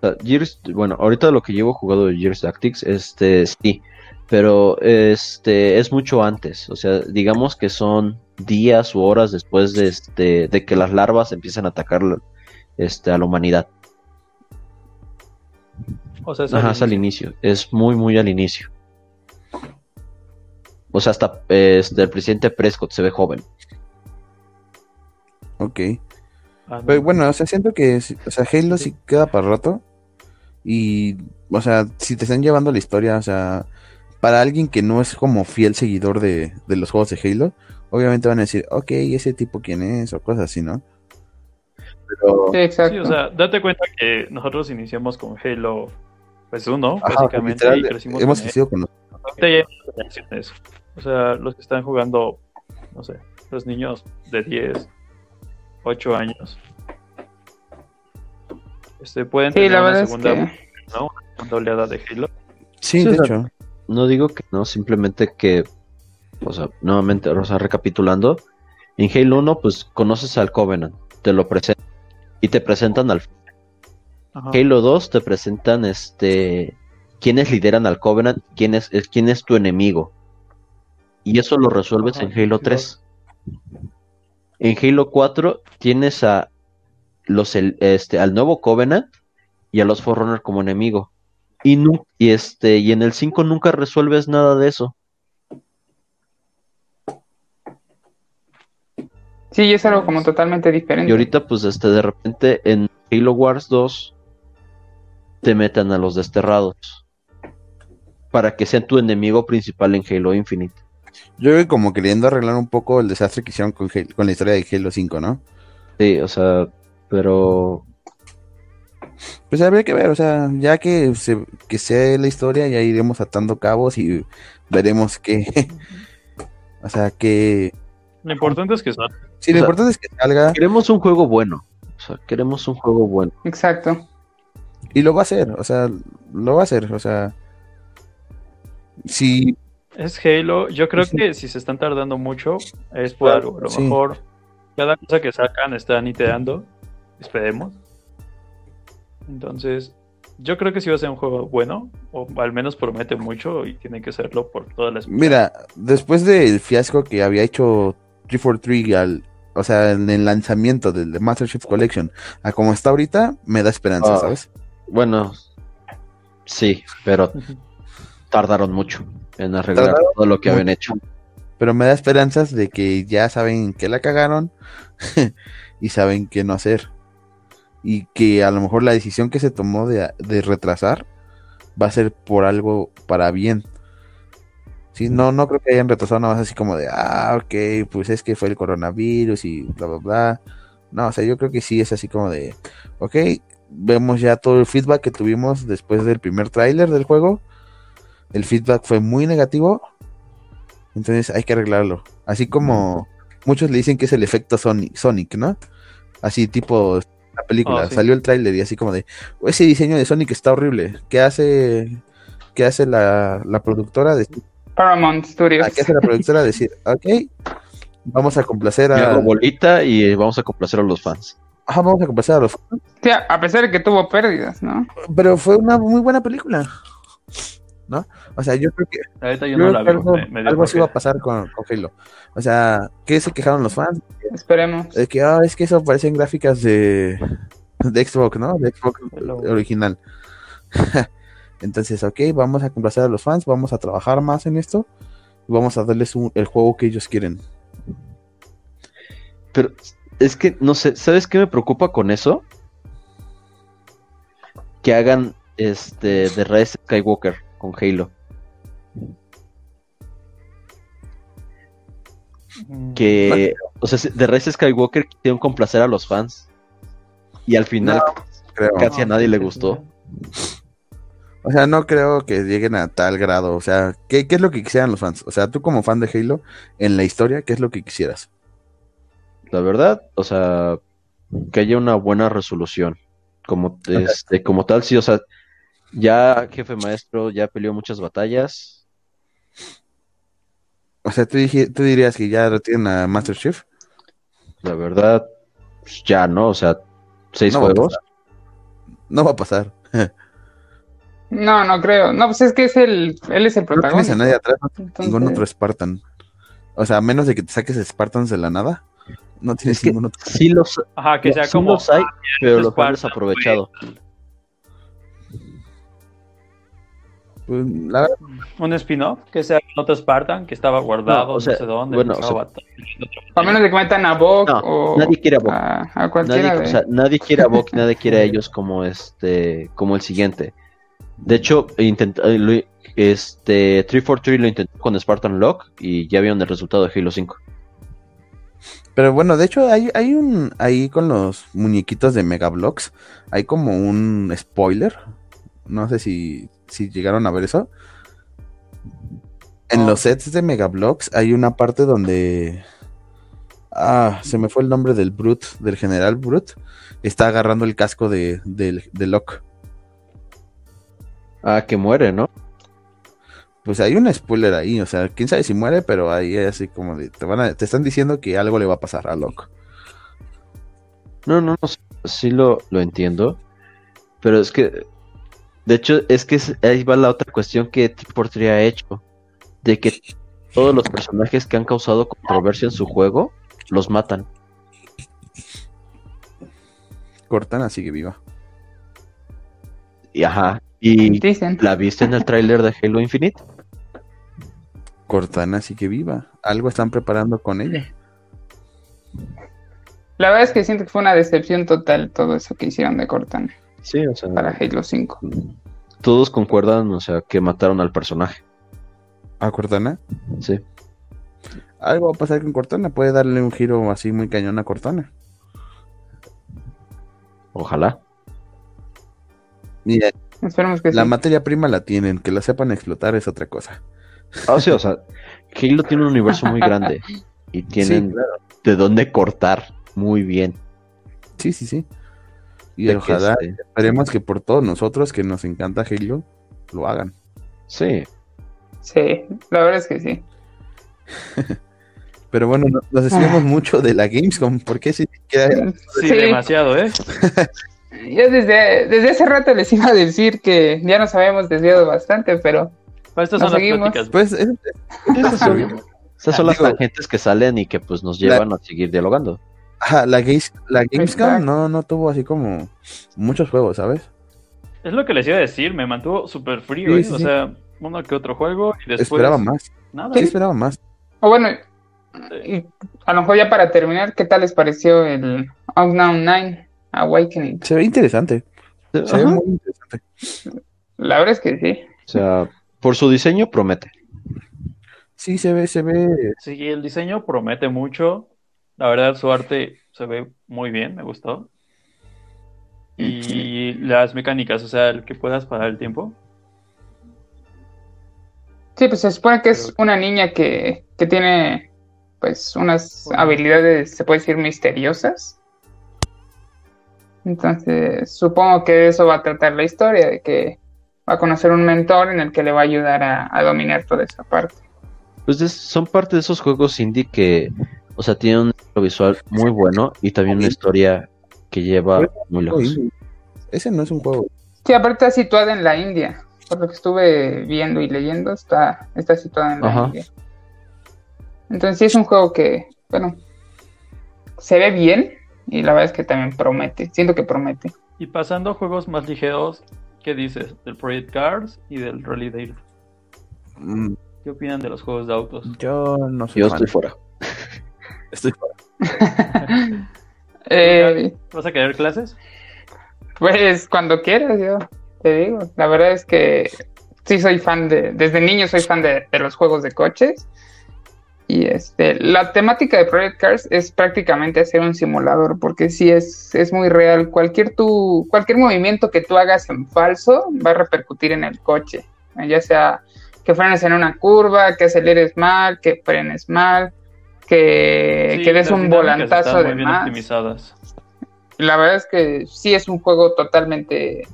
Sea, Gears, bueno, ahorita lo que llevo jugado de Gears Tactics, este, sí, pero este, es mucho antes, o sea, digamos que son días u horas después de, este, de que las larvas empiezan a atacar este, a la humanidad. O sea, es Ajá, al es al inicio. es muy, muy al inicio. O sea, hasta este, el presidente Prescott se ve joven. Ok. Ah, no. Pero bueno, o sea, siento que, sí- o sea, Halo sí queda para rato. Y, o sea, si te están llevando la historia, o sea, para alguien que no es como fiel seguidor de, de los juegos de Halo, obviamente van a decir, ok, ese tipo quién es, o cosas así, ¿no? Pero, Sí, exacto. Sí, o sea, date cuenta que nosotros iniciamos con Halo pues uno, ajá, básicamente, literal, y crecimos hemos crecido con los- Ahorita ya hay muchas generaciones. O sea, los que están jugando, no sé, los niños de 10, 8 años. Este, pueden Sí, tener la una verdad es segunda, que ¿no? Una segunda oleada de Halo. Sí, Sí, de hecho. No digo que no, simplemente que, o sea, nuevamente, o sea, recapitulando, en Halo 1, pues conoces al Covenant, te lo presentan y te presentan al Ajá. Halo 2, te presentan este quiénes lideran al Covenant, quién es, es- quién es tu enemigo. Y eso lo resuelves Ajá, en Halo sí, 3. En Halo 4 tienes a los el- este al nuevo Covenant y a los Forerunner como enemigo. Y, nu- y este y en el 5 nunca resuelves nada de eso. sí, es algo como totalmente diferente. Y ahorita, pues, este, de repente, en Halo Wars 2, te metan a los desterrados. Para que sean tu enemigo principal en Halo Infinite. Yo creo que como queriendo arreglar un poco el desastre que hicieron con, Halo- con la historia de Halo 5, ¿no? Sí, o sea, pero. Pues habría que ver, o sea, ya que se que sea la historia, ya iremos atando cabos y veremos qué. o sea, que. Lo importante es que son. Sí, lo O sea, importante es que salga Queremos un juego bueno. O sea, queremos un juego bueno. Exacto. y lo va a hacer, o sea, lo va a hacer, o sea. Si Es Halo. Yo creo Sí. que si se están tardando mucho, es por algo. A lo sí. mejor cada cosa que sacan están iteando. Esperemos. Entonces, yo creo que sí va a ser un juego bueno. O al menos promete mucho y tiene que serlo por todas las. Mira, después del fiasco que había hecho 343 al, o sea, en el lanzamiento del de Master Chief Collection, a como está ahorita, me da esperanza, Ah. ¿sabes? Bueno, sí, pero tardaron mucho en arreglar Tardaron todo lo que habían hecho. Pero me da esperanzas de que ya saben que la cagaron y saben qué no hacer. Y que a lo mejor la decisión que se tomó de, de retrasar va a ser por algo para bien. Sí, no, no creo que hayan retrasado nada más así como de, ah, ok, pues es que fue el coronavirus y bla, bla, bla. No, o sea, yo creo que sí es así como de, ok, vemos ya todo el feedback que tuvimos después del primer tráiler del juego. El feedback fue muy negativo. Entonces hay que arreglarlo. Así como muchos le dicen que es el efecto Sonic, Sonic ¿no? Así tipo la película. Ah, sí. Salió el tráiler y así como de, ese diseño de Sonic está horrible. ¿Qué hace, qué hace la, la productora? De, Paramount Studios. ¿Qué hace la productora? Decir, ok, vamos a complacer a, hago bolita y vamos a complacer a los fans. ajá, vamos a complacer a los Sí, a a pesar de que tuvo pérdidas, ¿no? Pero fue una muy buena película. ¿No? O sea, yo creo que, La neta yo yo no creo la que veo. algo, me- me dio algo así va a pasar con, con Halo. O sea, ¿qué se quejaron los fans? Esperemos. De que, ah, es que eso parecen gráficas de, de Xbox, ¿no? De Xbox Hello. original. Entonces, ok, vamos a complacer a los fans, vamos a trabajar más en esto y vamos a darles un- el juego que ellos quieren. Pero es que, no sé, ¿sabes qué me preocupa con eso? Que hagan este de Rise Skywalker con Halo. Mm, Que, o sea, de Rise Skywalker quisieron complacer a los fans. Y al final, Creo. Casi a nadie le gustó. O sea, no creo que lleguen a tal grado. O sea, ¿qué, qué es lo que quisieran los fans? O sea, tú como fan de Halo, en la historia, ¿qué es lo que quisieras? la verdad, o sea, que haya una buena resolución. Como, este, como tal, sí, o sea, ya jefe maestro, ya peleó muchas batallas. O sea, tú, dije- tú dirías que ya retienen a Master Chief. La verdad, pues, ya, ¿no? O sea, seis No va a juegos. No va a pasar. No, no creo. No, pues es que es el, él es el No tienes protagonista. a nadie atrás, no tienes Entonces, ningún otro Spartan. O sea, a menos de que te saques Spartans de la nada, no tienes Es que ningún otro. sí los, Ajá, que sea sí como los hay, pero los desaprovechado. Pues, la verdad, un spin-off, que sea otro Spartan que estaba guardado, No, o no, sea, sé dónde, bueno, estaba o sea. A menos de que metan a Bok No, o nadie quiere a Bok. a, a cualquiera Nadie, de... o sea, nadie quiere a Bok, nadie quiere a ellos como este, como el siguiente. De hecho, intenta- eh, este 343 lo intentó con Spartan Lock y ya vieron el resultado de Halo 5. Pero bueno, de hecho, hay, hay un. Ahí con los muñequitos de Megablocks, hay como un spoiler. No sé si, si llegaron a ver eso. En No. los sets de Megablocks hay una parte donde. Ah, se me fue el nombre del Brute, del general Brute. Está agarrando el casco de, del- de Locke. Ah, que muere, ¿no? Pues hay un spoiler ahí, o sea, quién sabe si muere, pero ahí es así como de, te van a- te están diciendo que algo le va a pasar a Locke. No, no, no, sí lo, lo entiendo. Pero es que, de hecho, es que es- ahí va la otra cuestión que 343 ha hecho. De que todos los personajes que han causado controversia en su juego, los matan. Cortana sigue viva. Y ajá. Y Dicen. la viste en el tráiler de Halo Infinite. Cortana sigue viva. Algo están preparando con ella. La verdad es que siento que fue una decepción total todo eso que hicieron de Cortana Sí, o sea, para Halo 5. todos concuerdan, o sea, que mataron al personaje. ¿A Cortana? Sí. Algo va a pasar con Cortana. Puede darle un giro así muy cañón a Cortana. Ojalá. Mira, Esperemos que la sí. materia prima la tienen. Que la sepan explotar es otra cosa. Ah, sí, o sea, Halo tiene un universo muy grande y tienen Sí, claro. de dónde cortar muy bien. Sí, sí, sí. Y De que, ojalá este, esperemos que por todos nosotros que nos encanta Halo lo hagan. sí, Sí, la verdad es que sí. Pero bueno, no- nos desviamos mucho de la Gamescom. ¿Por qué si siquiera Sí, demasiado, ¿eh? Yo desde, desde hace rato les iba a decir que ya nos habíamos desviado bastante, pero Para estas Nos son las seguimos. pláticas. Pues es- esas son, esas son las tangentes que salen y que pues nos llevan a seguir dialogando. Ajá, la, Games- la Gamescom no, no tuvo así como muchos juegos, ¿sabes? Es lo que les iba a decir, me mantuvo súper frío, Sí, ¿eh? sí, o sí. sea, uno que otro juego y después Esperaba más. nada. Sí, esperaba más. o bueno, y a lo mejor ya para terminar, ¿qué tal les pareció el Unknown 9 Awakening? Se ve interesante. Se ve muy interesante. La verdad es que sí. O sea, por su diseño promete. Sí, se ve, se ve. Sí, el diseño promete mucho. La verdad, su arte se ve muy bien, me gustó. Y las mecánicas, o sea, el que puedas parar el tiempo. Sí, pues se supone que es una niña que, que tiene pues unas Bueno. habilidades, se puede decir, misteriosas. Entonces, supongo que de eso va a tratar la historia, de que va a conocer un mentor en el que le va a ayudar a, a dominar toda esa parte. Pues es- son parte de esos juegos indie que, o sea, tienen un estilo visual muy bueno y también una historia que lleva muy lejos. Ese no es un juego. Sí, aparte está situada en la India. por lo que estuve viendo y leyendo, está, está situado en la Ajá. India. Entonces sí es un juego que, bueno, se ve bien y la verdad es que también promete. Siento que promete. Y pasando a juegos más ligeros, ¿qué dices? Del Project Cars y del Rally Dale. Mm, ¿Qué opinan de los juegos de autos? Yo no soy Yo fan. estoy fuera. Estoy fuera. Eh, ¿Vas a querer clases? Pues cuando quieras, yo te digo. La verdad es que sí soy fan de, desde niño soy fan de, de los juegos de coches. Y este, la temática de Project Cars es prácticamente hacer un simulador, porque sí es, es muy real. Cualquier tu, cualquier movimiento que tú hagas en falso va a repercutir en el coche. Ya sea que frenes en una curva, que aceleres mal, que frenes mal, que, Sí, que des un volantazo de más. optimizadas. La verdad es que sí es un juego totalmente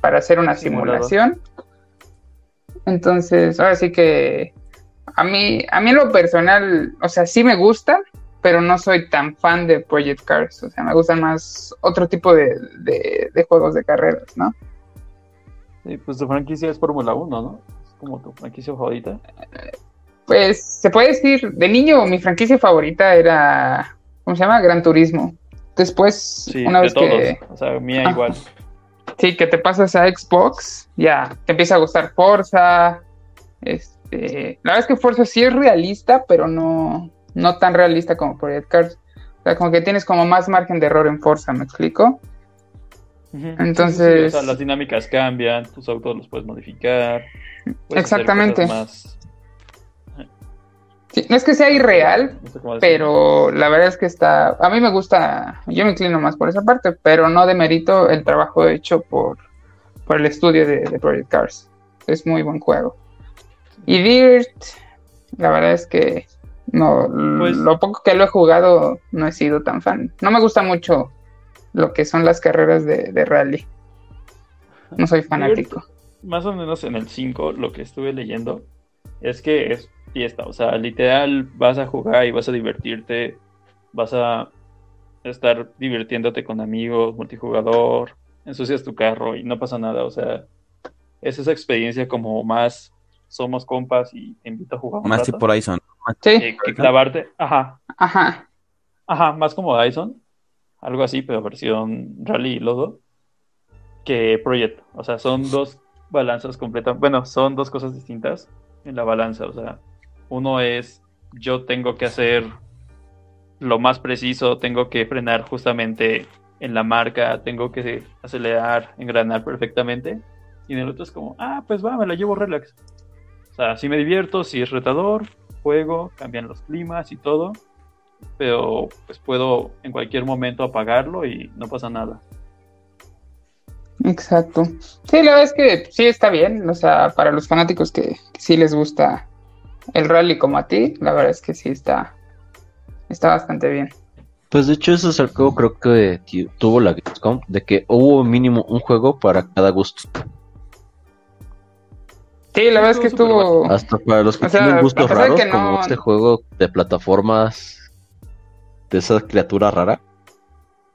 para hacer una Simulado. simulación. Entonces, ahora sí que a mí, a mí en lo personal, o sea, sí me gusta, pero no soy tan fan de Project Cars. O sea, me gustan más otro tipo de, de- de juegos de carreras, ¿no? Sí, pues tu franquicia es Fórmula 1, ¿no? Es como tu franquicia favorita. Pues se puede decir, de niño mi franquicia favorita era, ¿cómo se llama? Gran Turismo. Después, Sí, una de vez todos. que, O sea, mía Ah. igual. Sí, que te pasas a Xbox, ya, te empieza a gustar Forza. Este, la verdad es que Forza sí es realista, pero no, no tan realista como Project Cars. O sea, como que tienes como más margen de error en Forza, ¿me explico? Entonces- Sí, sí, sí, o sea, las dinámicas cambian, tus autos los puedes modificar. puedes hacer Exactamente. cosas más- Sí, no es que sea irreal, no sé pero la verdad es que está, a mí me gusta, yo me inclino más por esa parte, pero no demerito el trabajo hecho por, por el estudio de, de Project Cars. Es muy buen juego. Y Dirt, la verdad es que no, Pues- lo poco que lo he jugado no he sido tan fan. No me gusta mucho lo que son las carreras de, de rally. No soy fanático. Más o menos en el 5 lo que estuve leyendo es que es fiesta, o sea, literal vas a jugar y vas a divertirte, vas a estar divirtiéndote con amigos, multijugador, ensucias tu carro y no pasa nada, o sea, es esa experiencia como más somos compas y te invito a jugar un Más rato, tipo Horizon. Sí, que, que clavarte, ajá, ajá. Ajá, más como Dyson, algo así, pero versión Rally y Lodo, que Project. O sea, son dos balanzas completas. Bueno, son dos cosas distintas en la balanza. O sea, uno es yo tengo que hacer lo más preciso, tengo que frenar justamente en la marca, tengo que acelerar, engranar perfectamente. Y en el otro es como, ah, pues va, me la llevo relax. O sea, sí me divierto, sí es retador, juego, cambian los climas y todo pero pues puedo en cualquier momento apagarlo y no pasa nada. Exacto. Sí, la verdad es que sí está bien. O sea, para los fanáticos que, que sí les gusta el rally como a ti, la verdad es que sí está, está bastante bien. Pues de hecho eso es algo creo que tuvo la Gamescom, de que hubo mínimo un juego para cada gusto. Sí, la verdad es que Estuvo. Hasta para los que O sea, tienen gustos raros, no- como este juego de plataformas de esa criatura rara.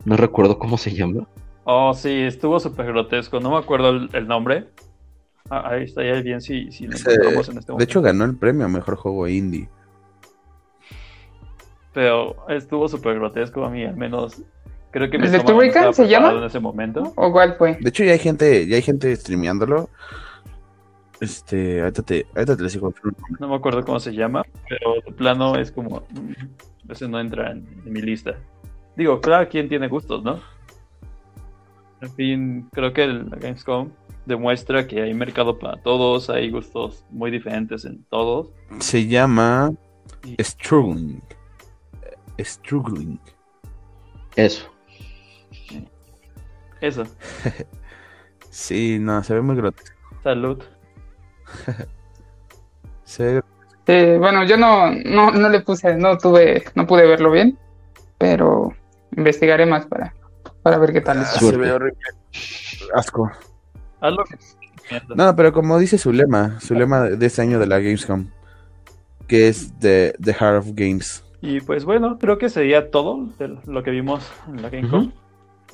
No recuerdo cómo se llama. Oh, sí, estuvo súper grotesco. No me acuerdo el, el nombre. Ah, ahí está ya bien si, si lo Ese- encontramos en este De momento. hecho, ganó el premio a mejor juego indie. Pero estuvo súper grotesco a mí, al menos. Creo que mi ¿El de no Turrican estaba se llama? en ese momento. ¿O cuál fue? De hecho, ya hay gente, ya hay gente streameándolo. Este, ahorita te, ahorita te les digo. No me acuerdo cómo se llama, pero de plano es como. mm, Ese no entra en, en mi lista. Digo, claro, quien tiene gustos, ¿no? En fin, creo que el la Gamescom demuestra que hay mercado para todos, hay gustos muy diferentes en todos. Se llama Struggling. Struggling. Eso. Eso, Sí, no, se ve muy grotesco. salud. Se ve Eh, bueno, yo no, no, no le puse, no tuve, no pude verlo bien, pero investigaré más para, para ver qué tal Ah, es. se ve horrible. Asco. Haz lo que No, pero como dice su lema, su lema de este año de la Gamescom, que es The, the Heart of Games. Y pues bueno, creo que sería todo de lo que vimos en la Gamescom.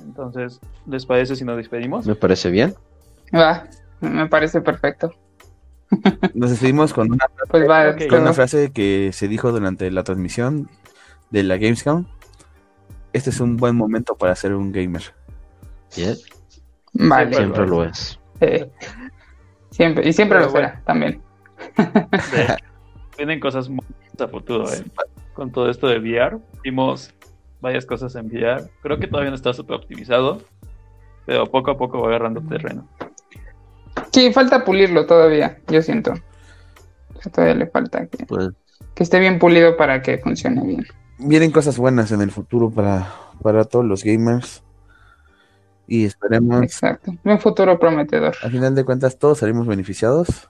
Entonces, ¿les parece si nos despedimos? Me parece bien. Va, Me parece perfecto. Nos despedimos con una, Pues va, con una frase que se dijo durante la transmisión de la Gamescom. Este es un buen momento para ser un gamer. Yeah, Vale. siempre lo es. Eh, siempre, y siempre Pero lo será también. De- Vienen cosas muy a futuro, ¿eh? Con todo esto de VR, vimos varias cosas en VR. Creo que todavía no está súper optimizado, pero poco a poco va agarrando terreno. Sí, falta pulirlo todavía, yo siento. Todavía le falta que, Pues que esté bien pulido para que funcione bien. Vienen cosas buenas en el futuro para, para todos los gamers. Y esperemos, Exacto. Un futuro prometedor. al final de cuentas, todos salimos beneficiados.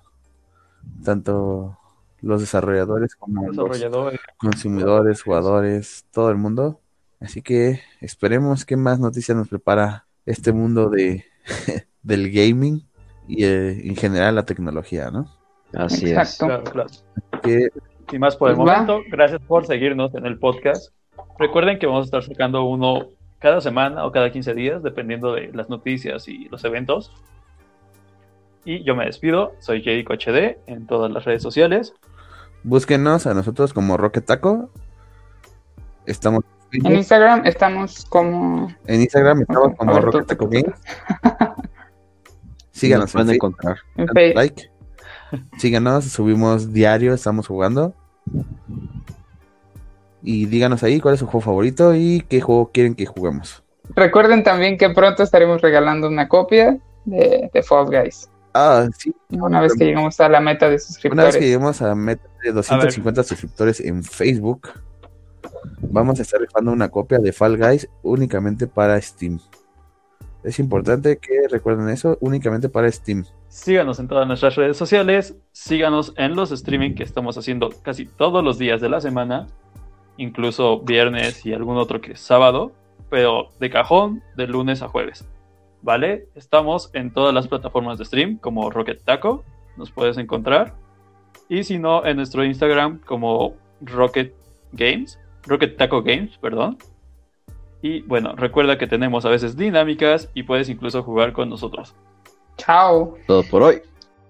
Tanto los desarrolladores como los Desarrolladores, consumidores, jugadores, todo el mundo. Así que esperemos qué más noticias nos prepara este mundo de del gaming y eh, en general la tecnología, ¿no? así Exacto. claro, claro. Que Y más por el Pues va. momento, gracias por seguirnos en el podcast. Recuerden que vamos a estar sacando uno cada semana o cada 15 días, dependiendo de las noticias y los eventos. Y yo me despido, soy Jericho HD en todas las redes sociales. búsquenos a nosotros como Rocket Taco. Estamos en Instagram estamos como. en Instagram, estamos como Rocket Taco Games. es. Síganos Nos pueden encontrar. like. Síganos, subimos diario, estamos jugando. Y díganos ahí cuál es su juego favorito y qué juego quieren que juguemos. Recuerden también que pronto estaremos regalando una copia de, de Fall Guys. Ah, sí, Una vez que lleguemos a la meta de Una vez suscriptores. que lleguemos a meta de 250 suscriptores en Facebook, vamos a estar rifando una copia de Fall Guys únicamente para Steam. Es importante que recuerden eso, únicamente para Steam. Síganos en todas nuestras redes sociales, síganos en los streaming que estamos haciendo casi todos los días de la semana, incluso viernes y algún otro que es sábado, pero de cajón de lunes a jueves. ¿Vale? Estamos en todas las plataformas de stream como Rocket Taco, nos puedes encontrar. Y si no, en nuestro Instagram como Rocket Games, Rocket Taco Games, perdón. Y bueno, recuerda que tenemos a veces dinámicas y puedes incluso jugar con nosotros. Chao. Todo por hoy.